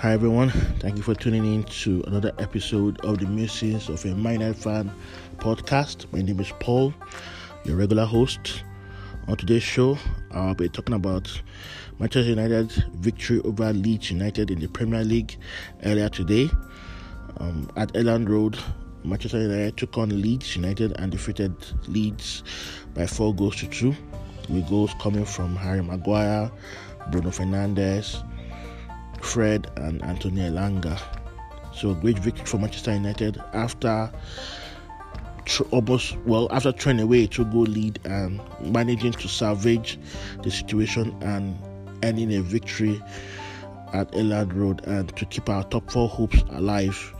Hi everyone, thank you for tuning in to another episode of the Musings of a Minor Fan podcast. My name is Paul, your regular host. On today's show, I'll be talking about Manchester United's victory over Leeds United in the Premier League earlier today. Um, at Elland Road, Manchester United took on Leeds United and defeated Leeds by four goals to two, with goals coming from Harry Maguire, Bruno Fernandes, Fred, and Antonio Elanga. So great victory for Manchester United after tr- almost well after throwing away a two-goal lead and managing to salvage the situation and ending a victory at Elland Road and to keep our top four hopes alive.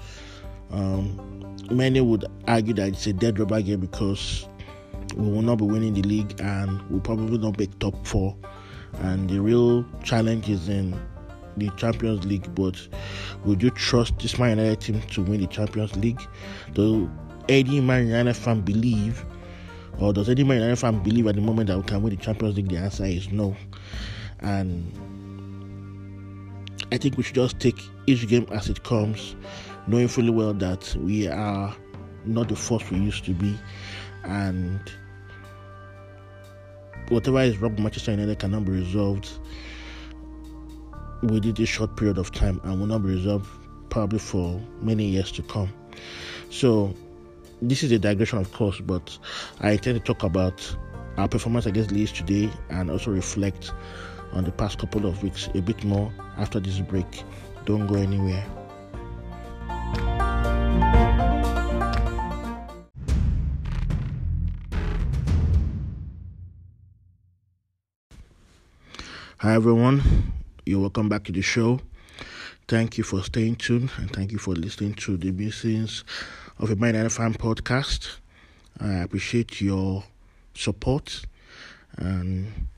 Um, many would argue that it's a dead rubber game because we will not be winning the league and we'll probably not make top four. And the real challenge is in the Champions League. But would you trust this Man United team to win the Champions League? Do any Man United fan believe, or does any Man United fan believe at the moment that we can win the Champions League? The answer is no. And I think we should just take each game as it comes, knowing fully well that we are not the force we used to be, and whatever is wrong with Manchester United cannot be resolved within this short period of time and will not be resolved probably for many years to come. So, this is a digression, of course, but I intend to talk about our performance against Leeds today and also reflect on the past couple of weeks a bit more after this break. Don't go anywhere. Hi everyone, you're welcome back to the show. Thank you for staying tuned and thank you for listening to the musings of a Mind and Fan podcast. I appreciate your support and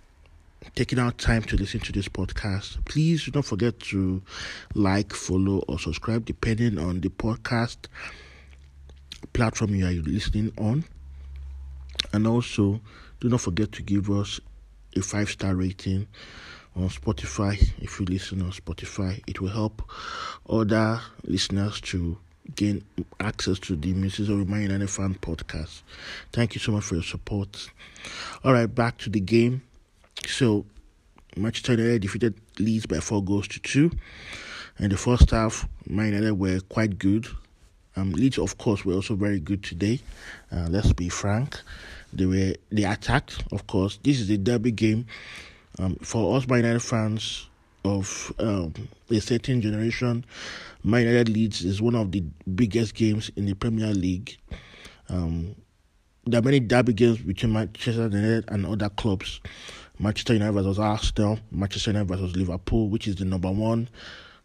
taking out time to listen to this podcast. Please do not forget to like, follow, or subscribe depending on the podcast platform you are listening on. And also, do not forget to give us a five star rating on Spotify. If you listen on Spotify, it will help other listeners to gain access to the Mrs. My United Fan podcast. Thank you so much for your support. All right, back to the game. So, Manchester United defeated Leeds by four goals to two. In the first half, Man United were quite good. Um, Leeds, of course, were also very good today. Uh, let's be frank. They were they attacked, of course. This is a derby game. Um, for us, United fans of um, a certain generation, United Leeds is one of the biggest games in the Premier League. Um, there are many derby games between Manchester United and other clubs. Manchester United versus Arsenal, Manchester United versus Liverpool, which is the number one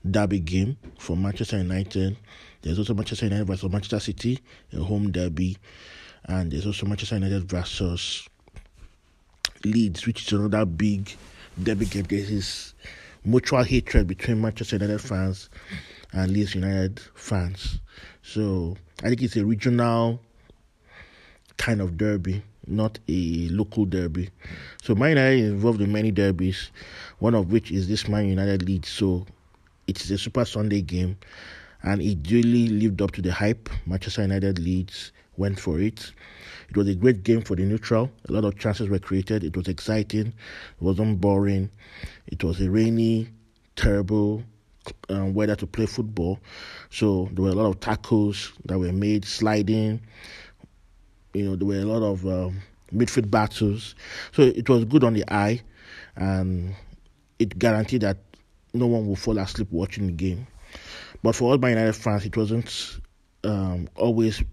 derby game for Manchester United. There's also Manchester United versus Manchester City, a home derby, and there's also Manchester United versus Leeds, which is another big derby game. There's mutual hatred between Manchester United fans and Leeds United fans. So I think it's a regional kind of derby, not a local derby. So Man United is involved in many derbies, one of which is this Man United Leeds. So it is a Super Sunday game, and it duly lived up to the hype. Manchester United Leeds went for it. It was a great game for the neutral. A lot of chances were created. It was exciting. It wasn't boring. It was a rainy, terrible um, weather to play football. So there were a lot of tackles that were made, sliding. You know, there were a lot of um, midfield battles. So it was good on the eye, and it guaranteed that no one will fall asleep watching the game. But for all my United fans, it wasn't um, always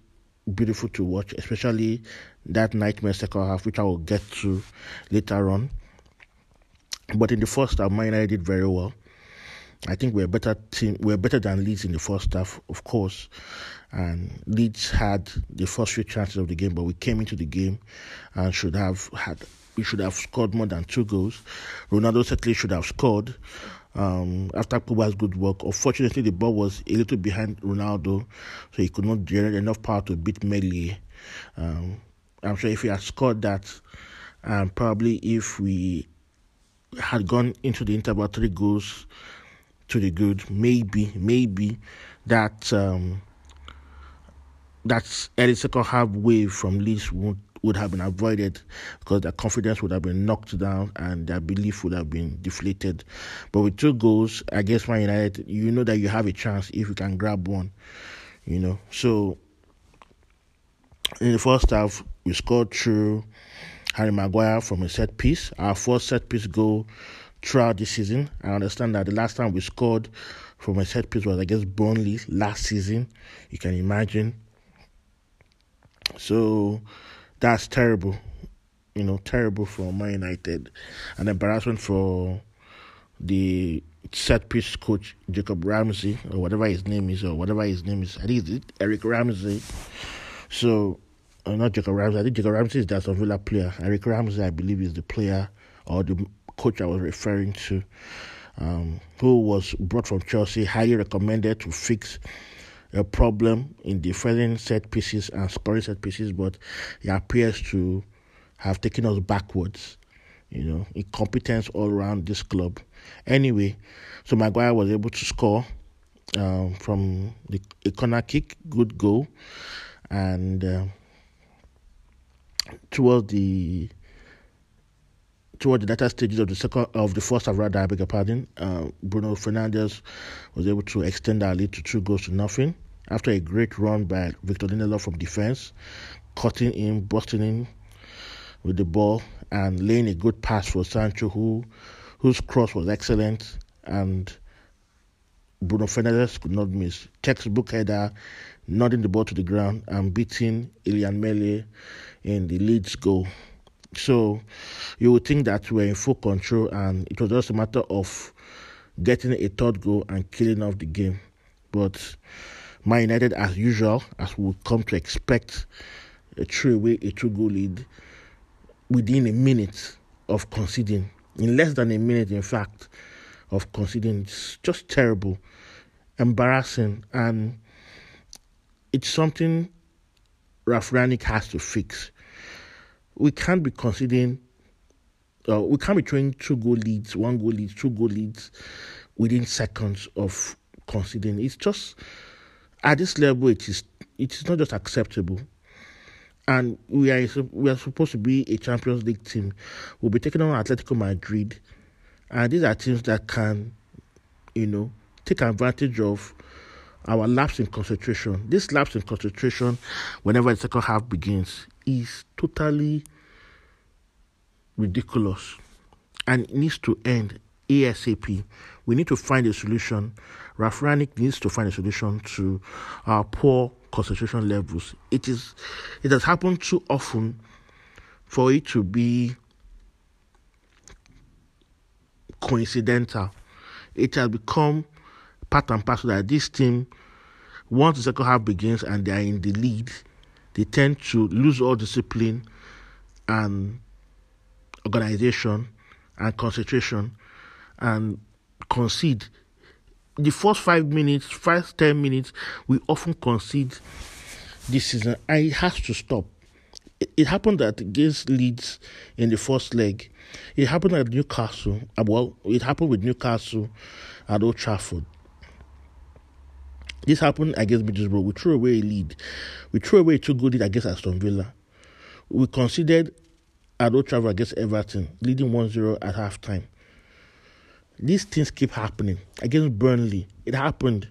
beautiful to watch, especially that nightmare second half, which I will get to later on. But in the first half, Man United did very well. I think we're better team. We're better than Leeds in the first half, of course. And Leeds had the first few chances of the game, but we came into the game and should have had. We should have scored more than two goals. Ronaldo certainly should have scored um, after Pogba's good work. Unfortunately, the ball was a little behind Ronaldo, so he could not generate enough power to beat Meslier. Um, I'm sure if he had scored that, and probably if we had gone into the interval three goals to the good. Maybe, maybe that um, that early second half wave from Leeds would would have been avoided because their confidence would have been knocked down and their belief would have been deflated. But with two goals against Man United, you know that you have a chance if you can grab one. You know, so in the first half, we scored through Harry Maguire from a set piece. Our first set piece goal throughout the season. I understand that the last time we scored from a set piece was against Burnley last season. You can imagine. So that's terrible. You know, terrible for Man United. An embarrassment for the set piece coach Jacob Ramsey or whatever his name is or whatever his name is. I think it's Eric Ramsay. So uh, not Jacob Ramsey. I think Jacob Ramsey is the Aston Villa player. Eric Ramsay, I believe, is the player or the coach I was referring to, um, who was brought from Chelsea, highly recommended to fix a problem in defending set pieces and scoring set pieces, but he appears to have taken us backwards. You know, incompetence all around this club. Anyway, so Maguire was able to score um, from the a corner kick, good goal, and uh, towards the toward the latter stages of the second of the first half, rather, I beg your pardon, uh, Bruno Fernandes was able to extend our lead to two goals to nothing after a great run by Victor Lindelof from defense, cutting in, busting in with the ball, and laying a good pass for Sancho, who whose cross was excellent, and Bruno Fernandes could not miss. Textbook header, nodding the ball to the ground, and beating Illan Meslier in the Leeds goal. So you would think that we're in full control, and it was just a matter of getting a third goal and killing off the game. But Man United, as usual, as we would come to expect, a threw away a two goal lead within a minute of conceding. In less than a minute, in fact, of conceding. It's just terrible, embarrassing, and it's something Ralf Rangnick has to fix. We can't be conceding, uh, we can't be throwing two goal leads, one goal leads, two goal leads within seconds of conceding. It's just at this level, it is it is not just acceptable. And we are we are supposed to be a Champions League team. We'll be taking on Atletico Madrid, and these are teams that can, you know, take advantage of our lapse in concentration. This lapse in concentration, whenever the second half begins, is totally ridiculous, and it needs to end ASAP. We need to find a solution Ralf Rangnick needs to find a solution to our poor concentration levels. It is, it has happened too often for it to be coincidental. It has become part and parcel that this team, once the second half begins and they are in the lead, they tend to lose all discipline and organization and concentration and concede the first five minutes, first ten minutes, we often concede this season, and it has to stop. It, happened at against Leeds in the first leg. It happened at Newcastle. Uh, well, it happened with Newcastle at Old Trafford. This happened against Middlesbrough. We threw away a lead. We threw away two good lead against Aston Villa. We conceded at Old Trafford against Everton, leading 1-0 at halftime. These things keep happening. Against Burnley, it happened.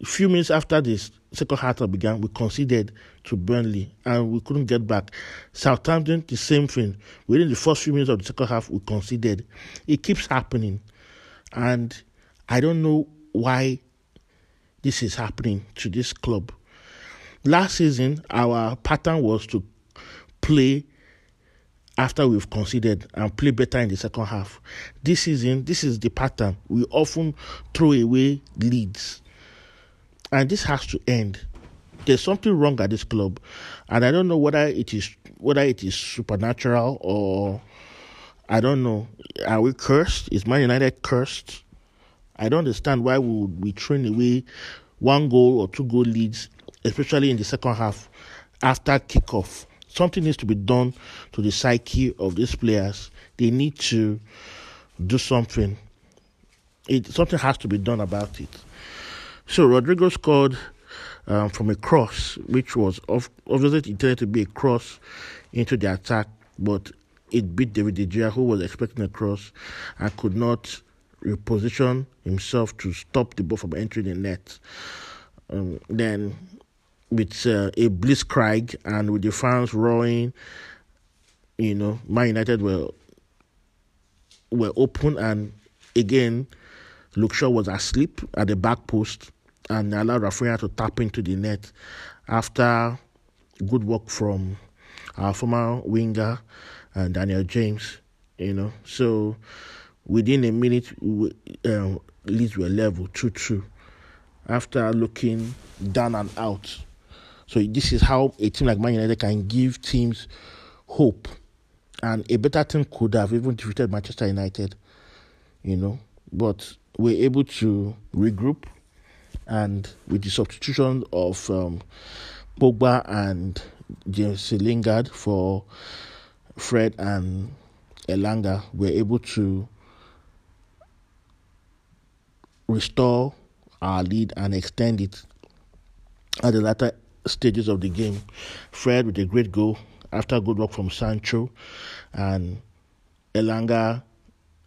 A few minutes after this second half began, we conceded to Burnley and we couldn't get back. Southampton, the same thing. Within the first few minutes of the second half, we conceded. It keeps happening. And I don't know why this is happening to this club. Last season, our pattern was to play after we've conceded and play better in the second half. This season, this is the pattern. We often throw away leads. And this has to end. There's something wrong at this club. And I don't know whether it is whether it is supernatural or I don't know. Are we cursed? Is Man United cursed? I don't understand why we would be throwing away one goal or two goal leads, especially in the second half after kickoff something needs to be done to the psyche of these players. They need to do something. it something has to be done about it. So Rodrigo scored um, from a cross, which was obviously intended to be a cross into the attack, but it beat David De Gea, who was expecting a cross and could not reposition himself to stop the ball from entering the net. Um, then, with uh, a blitzkrieg and with the fans roaring, you know, Man United were were open and again, Luke Shaw was asleep at the back post and allowed Raphinha to tap into the net after good work from our former winger uh, Daniel James. You know, so within a minute, we, um, Leeds were level two two after looking down and out. So this is how a team like Man United can give teams hope, and a better team could have even defeated Manchester United. You know, but we're able to regroup, and with the substitution of um, Pogba and Jesse Lingard for Fred and Elanga, we're able to restore our lead and extend it at the latter stages of the game. Fred with a great goal after good work from Sancho, and Elanga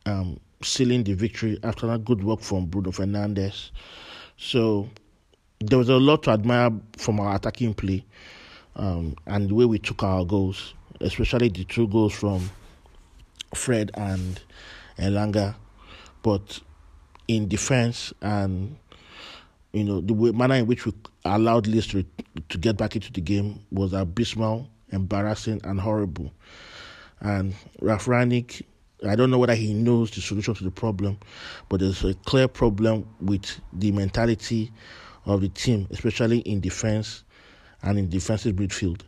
um, sealing the victory after that good work from Bruno Fernandes. So there was a lot to admire from our attacking play um, and the way we took our goals, especially the two goals from Fred and Elanga. But in defense and you know the way, manner in which we allowed Leeds to, get back into the game was abysmal, embarrassing, and horrible. And Ralf Rangnick I don't know whether he knows the solution to the problem, but there's a clear problem with the mentality of the team, especially in defense and in defensive midfield.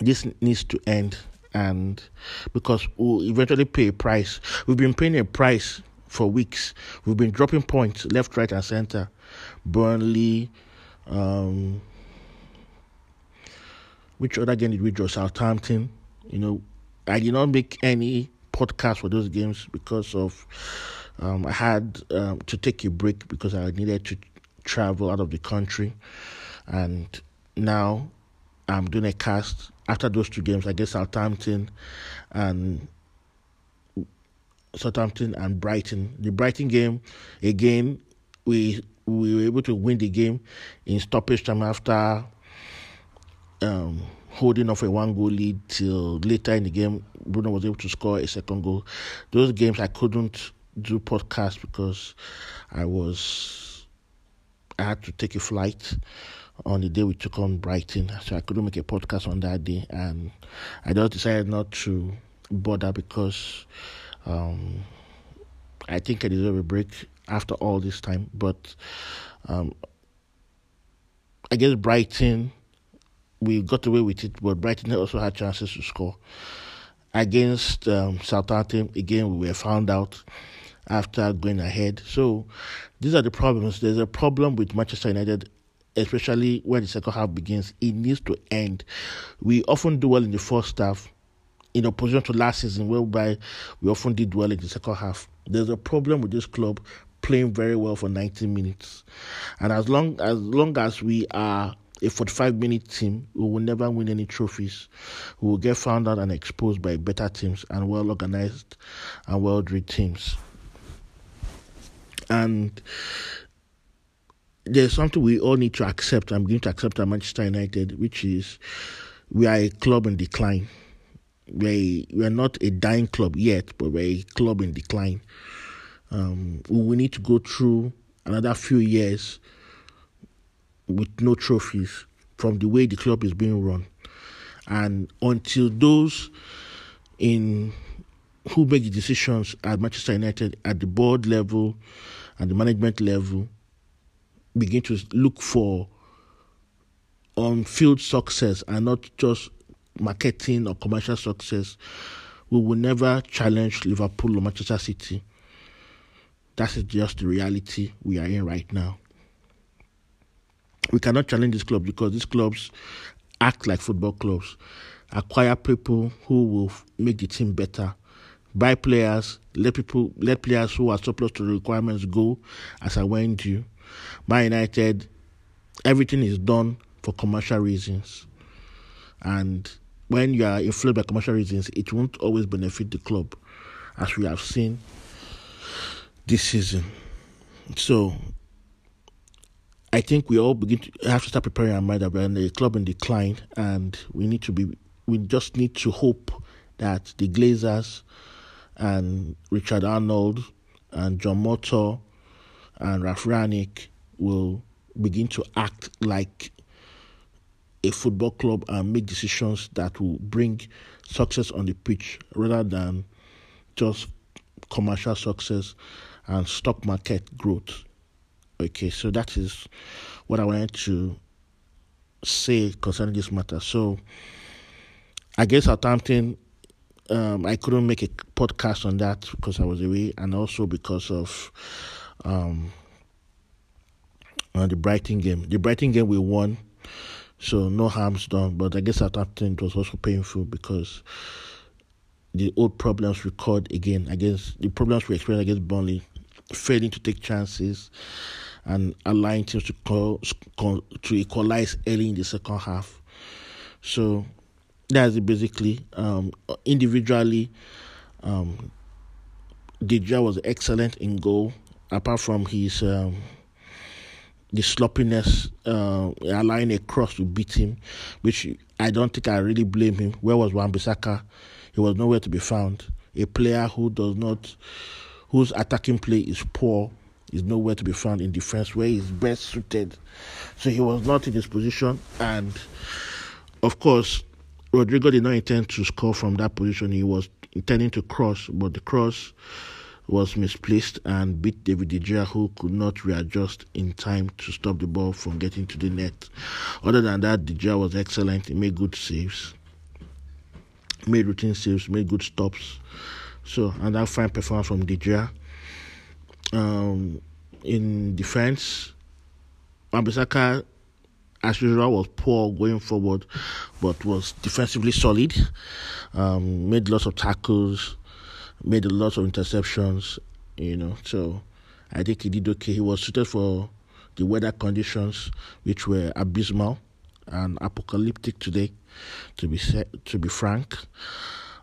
This needs to end, and because we'll eventually pay a price. We've been paying a price for weeks. We've been dropping points left, right, and center. Burnley, um, which other game did we draw? Southampton. You know, I did not make any podcast for those games because of um, I had um, to take a break because I needed to travel out of the country, and now I'm doing a cast after those two games. I guess Southampton and Southampton and Brighton. The Brighton game again, we we were able to win the game in stoppage time after. Um, holding off a one goal lead till later in the game. Bruno was able to score a second goal. Those games I couldn't do podcast because I was I had to take a flight on the day we took on Brighton, so I couldn't make a podcast on that day, and I just decided not to bother because um, I think I deserve a break after all this time. But um, I guess Brighton we got away with it, but Brighton also had chances to score. Against um, Southampton, again, we were found out after going ahead. So these are the problems. There's a problem with Manchester United, especially when the second half begins. It needs to end. We often do well in the first half, in opposition to last season, whereby we often did well in the second half. There's a problem with this club playing very well for 90 minutes, and as long as long as we are a 45 minute team we will never win any trophies. We will get found out and exposed by better teams and well organized and well drilled teams. And there's something we all need to accept. I'm going to accept at Manchester United, which is we are a club in decline. We we are not a dying club yet, but we're a club in decline. Um, we need to go through another few years with no trophies from the way the club is being run. And until those in who make the decisions at Manchester United at the board level and the management level begin to look for on field success and not just marketing or commercial success, we will never challenge Liverpool or Manchester City. That is just the reality we are in right now we cannot challenge these clubs because these clubs act like football clubs, acquire people who will make the team better, buy players, let people let players who are surplus to the requirements go as I went due. Man United, everything is done for commercial reasons. And when you are influenced by commercial reasons, it won't always benefit the club, as we have seen this season. So I think we all begin to have to start preparing our mind that we're in a club in decline, and we need to be. We just need to hope that the Glazers and Richard Arnold and John Murtough and Ralf Rangnick will begin to act like a football club and make decisions that will bring success on the pitch rather than just commercial success and stock market growth. Okay, so that is what I wanted to say concerning this matter. So I guess Southampton um, I couldn't make a podcast on that because I was away, and also because of um, uh, the Brighton game. The Brighton game we won, so no harm's done. But I guess Southampton it was also painful because the old problems recurred again against the problems we experienced against Burnley, failing to take chances and allowing teams to call, to equalize early in the second half. So that's it basically. Um, individually, um, De Gea was excellent in goal. Apart from his um, the sloppiness, uh, allowing a cross to beat him, which I don't think I really blame him. Where was Wan-Bissaka? He was nowhere to be found. A player who does not, whose attacking play is poor, is nowhere to be found in defense where he's best suited. So he was not in his position, and of course, Rodrigo did not intend to score from that position. He was intending to cross, but the cross was misplaced and beat David De Gea, who could not readjust in time to stop the ball from getting to the net. Other than that, De Gea was excellent. He made good saves, made routine saves, made good stops. So, and that fine performance from De Gea. Um, in defense, Wan-Bissaka as usual, was poor going forward, but was defensively solid. Um, made lots of tackles, made a lot of interceptions. You know, so I think he did okay. He was suited for the weather conditions, which were abysmal and apocalyptic today. To be set, to be frank,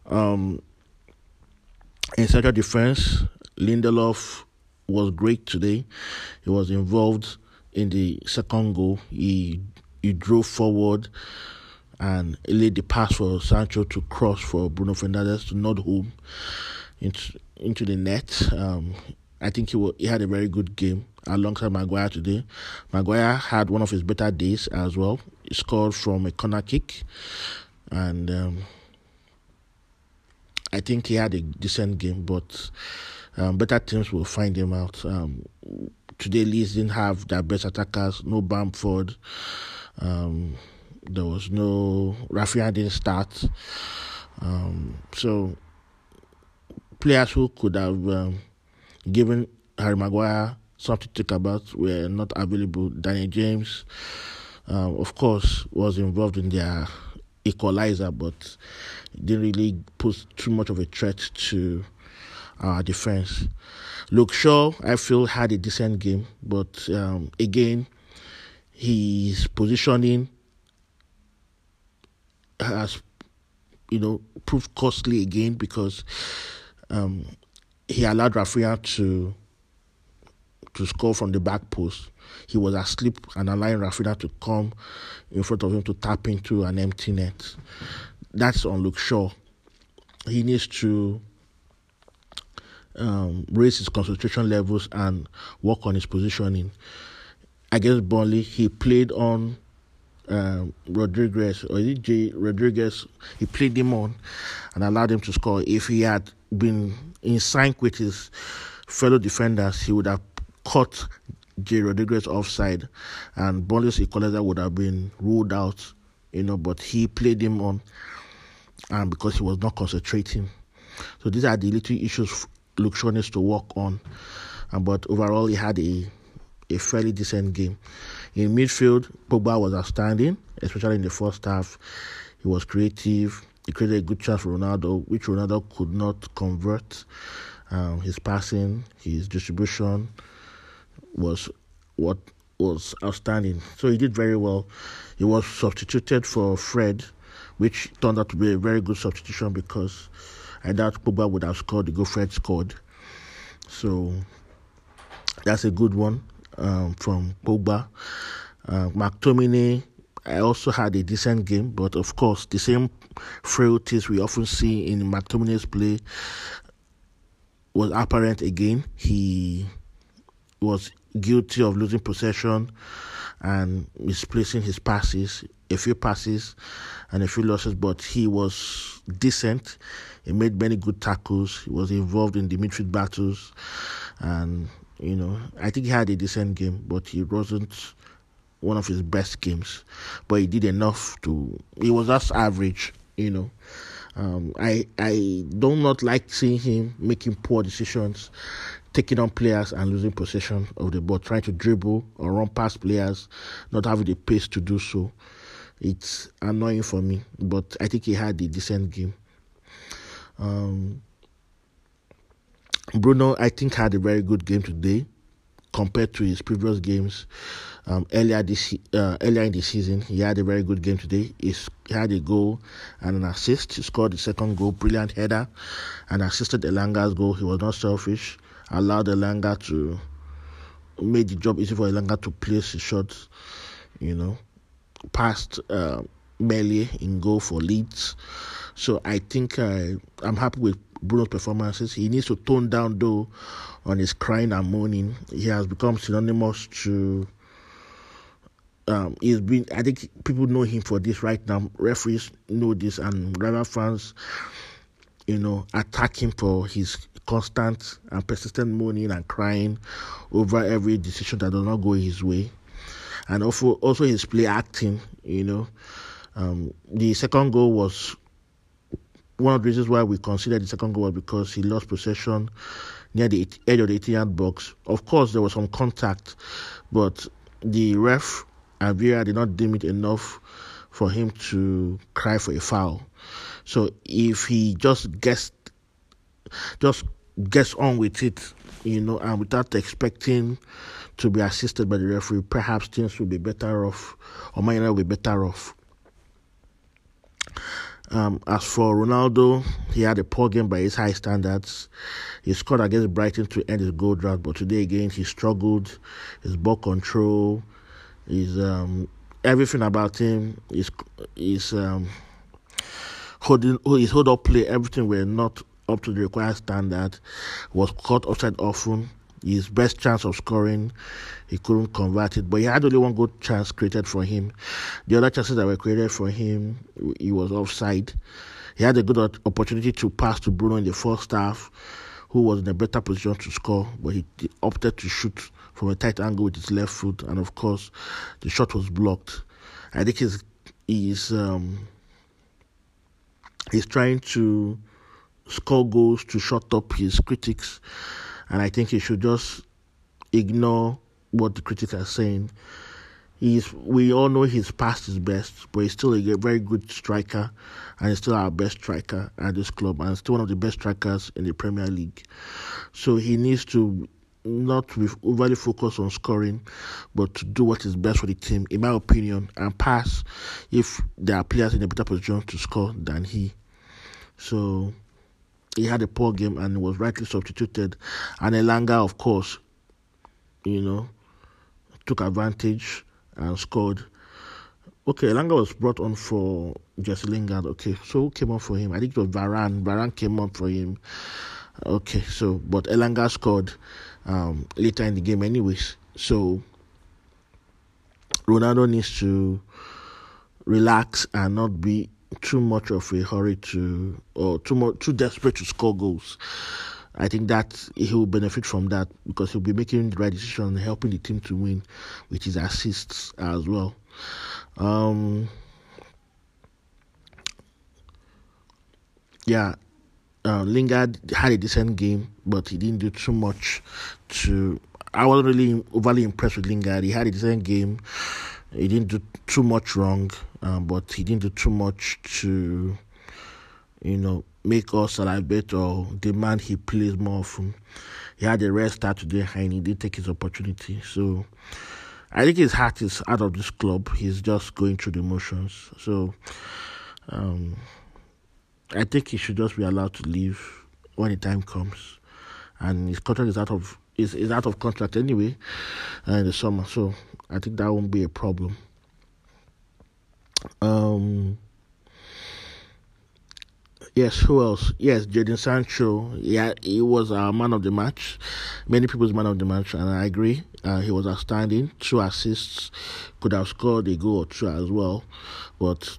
um, in central defense, Lindelof was great today. He was involved in the second goal. He he drove forward and laid the pass for Sancho to cross for Bruno Fernandes to nod home into into the net. Um, I think he will, he had a very good game alongside Maguire today. Maguire had one of his better days as well. He scored from a corner kick, and um, I think he had a decent game. But um, better teams will find him out. Um, today, Leeds didn't have their best attackers. No Bamford. Um, there was no Raphinha didn't start. Um, so players who could have um, given Harry Maguire something to think about were not available. Danny James, um, of course, was involved in their equalizer, but didn't really pose too much of a threat to our defense. Luke Shaw, I feel, had a decent game, but um, again, his positioning has, you know, proved costly again because um, he allowed Raphinha to to score from the back post. He was asleep and allowing Raphinha to come in front of him to tap into an empty net. That's on Luke Shaw. He needs to um, raise his concentration levels and work on his positioning against Burnley, he played on um, Rodriguez or is Rodriguez? He played him on and allowed him to score. If he had been in sync with his fellow defenders, he would have caught Jay Rodriguez offside, and Burnley's equalizer would have been ruled out. You know, but he played him on, and because he was not concentrating. So these are the little issues Luke Shaw needs to work on. And, but overall, he had a a fairly decent game. In midfield, Pogba was outstanding, especially in the first half. He was creative. He created a good chance for Ronaldo, which Ronaldo could not convert. Um, his passing, his distribution was what was outstanding. So he did very well. He was substituted for Fred, which turned out to be a very good substitution because I doubt Pogba would have scored the goal Fred scored. So that's a good one um, from Pogba. Uh, McTominay, I also had a decent game, but of course, the same frailties we often see in McTominay's play was apparent again. He was guilty of losing possession and misplacing his passes, a few passes and a few losses, but he was decent. He made many good tackles. He was involved in the battles, and you know, I think he had a decent game, but he wasn't one of his best games. But he did enough to. He was just average, you know. Um, I I do not like seeing him making poor decisions, taking on players and losing possession of the ball, trying to dribble or run past players, not having the pace to do so. It's annoying for me, but I think he had a decent game. Um, Bruno, I think, had a very good game today compared to his previous games. Um, earlier this uh, earlier in the season, he had a very good game today. He had a goal and an assist. He scored the second goal, brilliant header, and assisted Elanga's goal. He was not selfish. Allowed Elanga to made the job easy for Elanga to place his shots. You know, past uh, in goal for Leeds. So I think uh, I'm happy with Bruno's performances. He needs to tone down though on his crying and moaning. He has become synonymous to. Um, he's been. I think people know him for this right now. Referees know this, and rival fans, you know, attack him for his constant and persistent moaning and crying over every decision that does not go his way, and also also his play acting. You know, um, the second goal was one of the reasons why we considered the second goal was because he lost possession near the edge of the 18 yard box. Of course, there was some contact, but the ref and did not deem it enough for him to cry for a foul. So if he just gets just gets on with it, you know, and without expecting to be assisted by the referee, perhaps things will be better off, or might not be better off. Um, as for Ronaldo, he had a poor game by his high standards. He scored against Brighton to end his goal drought, but today again he struggled. His ball control, his um, everything about him, his his um, holding, his hold up play, everything were not up to the required standard. Was caught offside often his best chance of scoring, he couldn't convert it. But he had only one good chance created for him. The other chances that were created for him, he was offside. He had a good opportunity to pass to Bruno in the first half, who was in a better position to score, but he opted to shoot from a tight angle with his left foot, and of course, the shot was blocked. I think he's he's um, he's trying to score goals to shut up his critics and I think he should just ignore what the critics are saying. He's we all know his past is best, but he's still a very good striker, and he's still our best striker at this club, and still one of the best strikers in the Premier League. So he needs to not be overly focused on scoring, but to do what is best for the team, in my opinion, and pass if there are players in a better position to score than he. So he had a poor game and was rightly substituted. And Elanga, of course, you know, took advantage and scored. Okay, Elanga was brought on for Jesse Lingard. Okay, so who came on for him? I think it was Varane. Varane came on for him. Okay, so but Elanga scored um, later in the game, anyways. So Ronaldo needs to relax and not be too much of a hurry to or too much too desperate to score goals. I think that he will benefit from that because he'll be making the right decision and helping the team to win, which is assists as well. Um, yeah, uh, Lingard had a decent game, but he didn't do too much to. I wasn't really overly impressed with Lingard. He had a decent game. He didn't do too much wrong, um, but he didn't do too much to you know, make us celebrate or demand he plays more often. He had a rest start today and he didn't take his opportunity. So I think his heart is out of this club. He's just going through the motions. So um, I think he should just be allowed to leave when the time comes. And his contract is out of is, is out of contract anyway uh, in the summer. So I think that won't be a problem. Um Yes, who else? Yes, Jadon Sancho. Yeah, he was a man of the match. Many people's man of the match, and I agree. Uh, he was outstanding. Two assists, could have scored a goal or two as well. But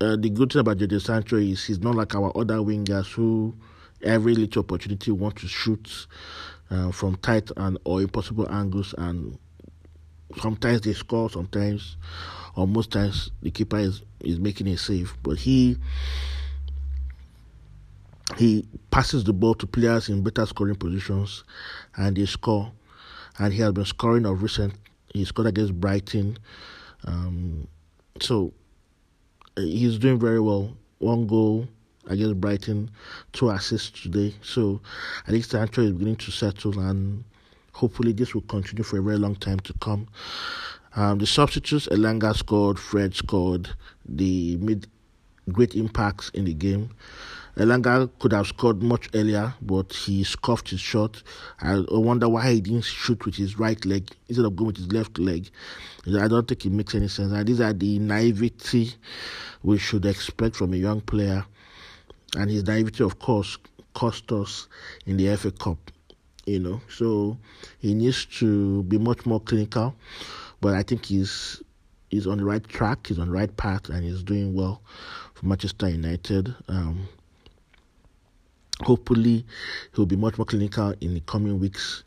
uh, the good thing about Jadon Sancho is he's not like our other wingers who every little opportunity want to shoot uh, from tight and or impossible angles, and sometimes they score, sometimes or most times the keeper is is making a save. But he he passes the ball to players in better scoring positions and they score. And he has been scoring of recent. He scored against Brighton. Um, so he's doing very well. One goal against Brighton, two assists today. So I think Sancho is beginning to settle and hopefully this will continue for a very long time to come. Um, the substitutes, Elanga scored, Fred scored. They made great impacts in the game. Elanga could have scored much earlier, but he scuffed his shot. I wonder why he didn't shoot with his right leg instead of going with his left leg. I don't think it makes any sense. And these are the naivety we should expect from a young player. And his naivety, of course, cost us in the FA Cup. You know, so he needs to be much more clinical. But I think he's he's on the right track. He's on the right path, and he's doing well for Manchester United. Um, hopefully, he'll be much more clinical in the coming weeks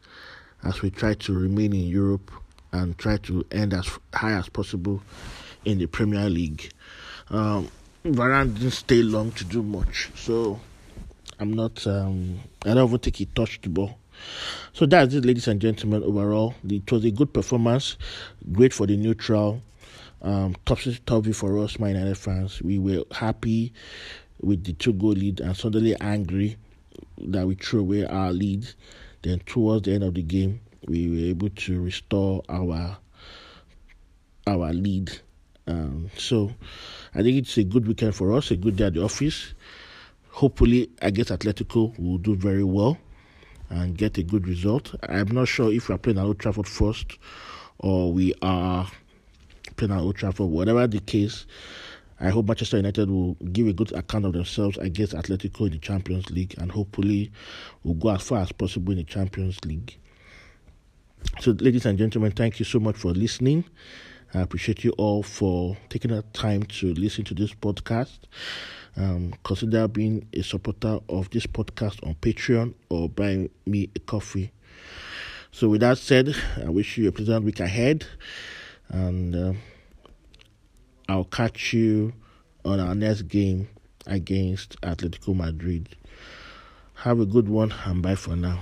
as we try to remain in Europe and try to end as high as possible in the Premier League. Um, Varane didn't stay long to do much, so I'm not. Um, I don't even think he touched the ball. So that's it, ladies and gentlemen. Overall, it was a good performance, great for the neutral. Um, topsy turvy for us, my United fans. We were happy with the two goal lead and suddenly angry that we threw away our lead. Then towards the end of the game, we were able to restore our our lead. Um, so I think it's a good weekend for us, a good day at the office. Hopefully, against Atletico, we'll do very well and get a good result. I'm not sure if we are playing at Old Trafford first or we are playing at Old Trafford. Whatever the case, I hope Manchester United will give a good account of themselves against Atletico in the Champions League and hopefully will go as far as possible in the Champions League. So, ladies and gentlemen, thank you so much for listening. I appreciate you all for taking the time to listen to this podcast. Um, consider being a supporter of this podcast on Patreon or buy me a coffee. So, with that said, I wish you a pleasant week ahead, and uh, I'll catch you on our next game against Atletico Madrid. Have a good one, and bye for now.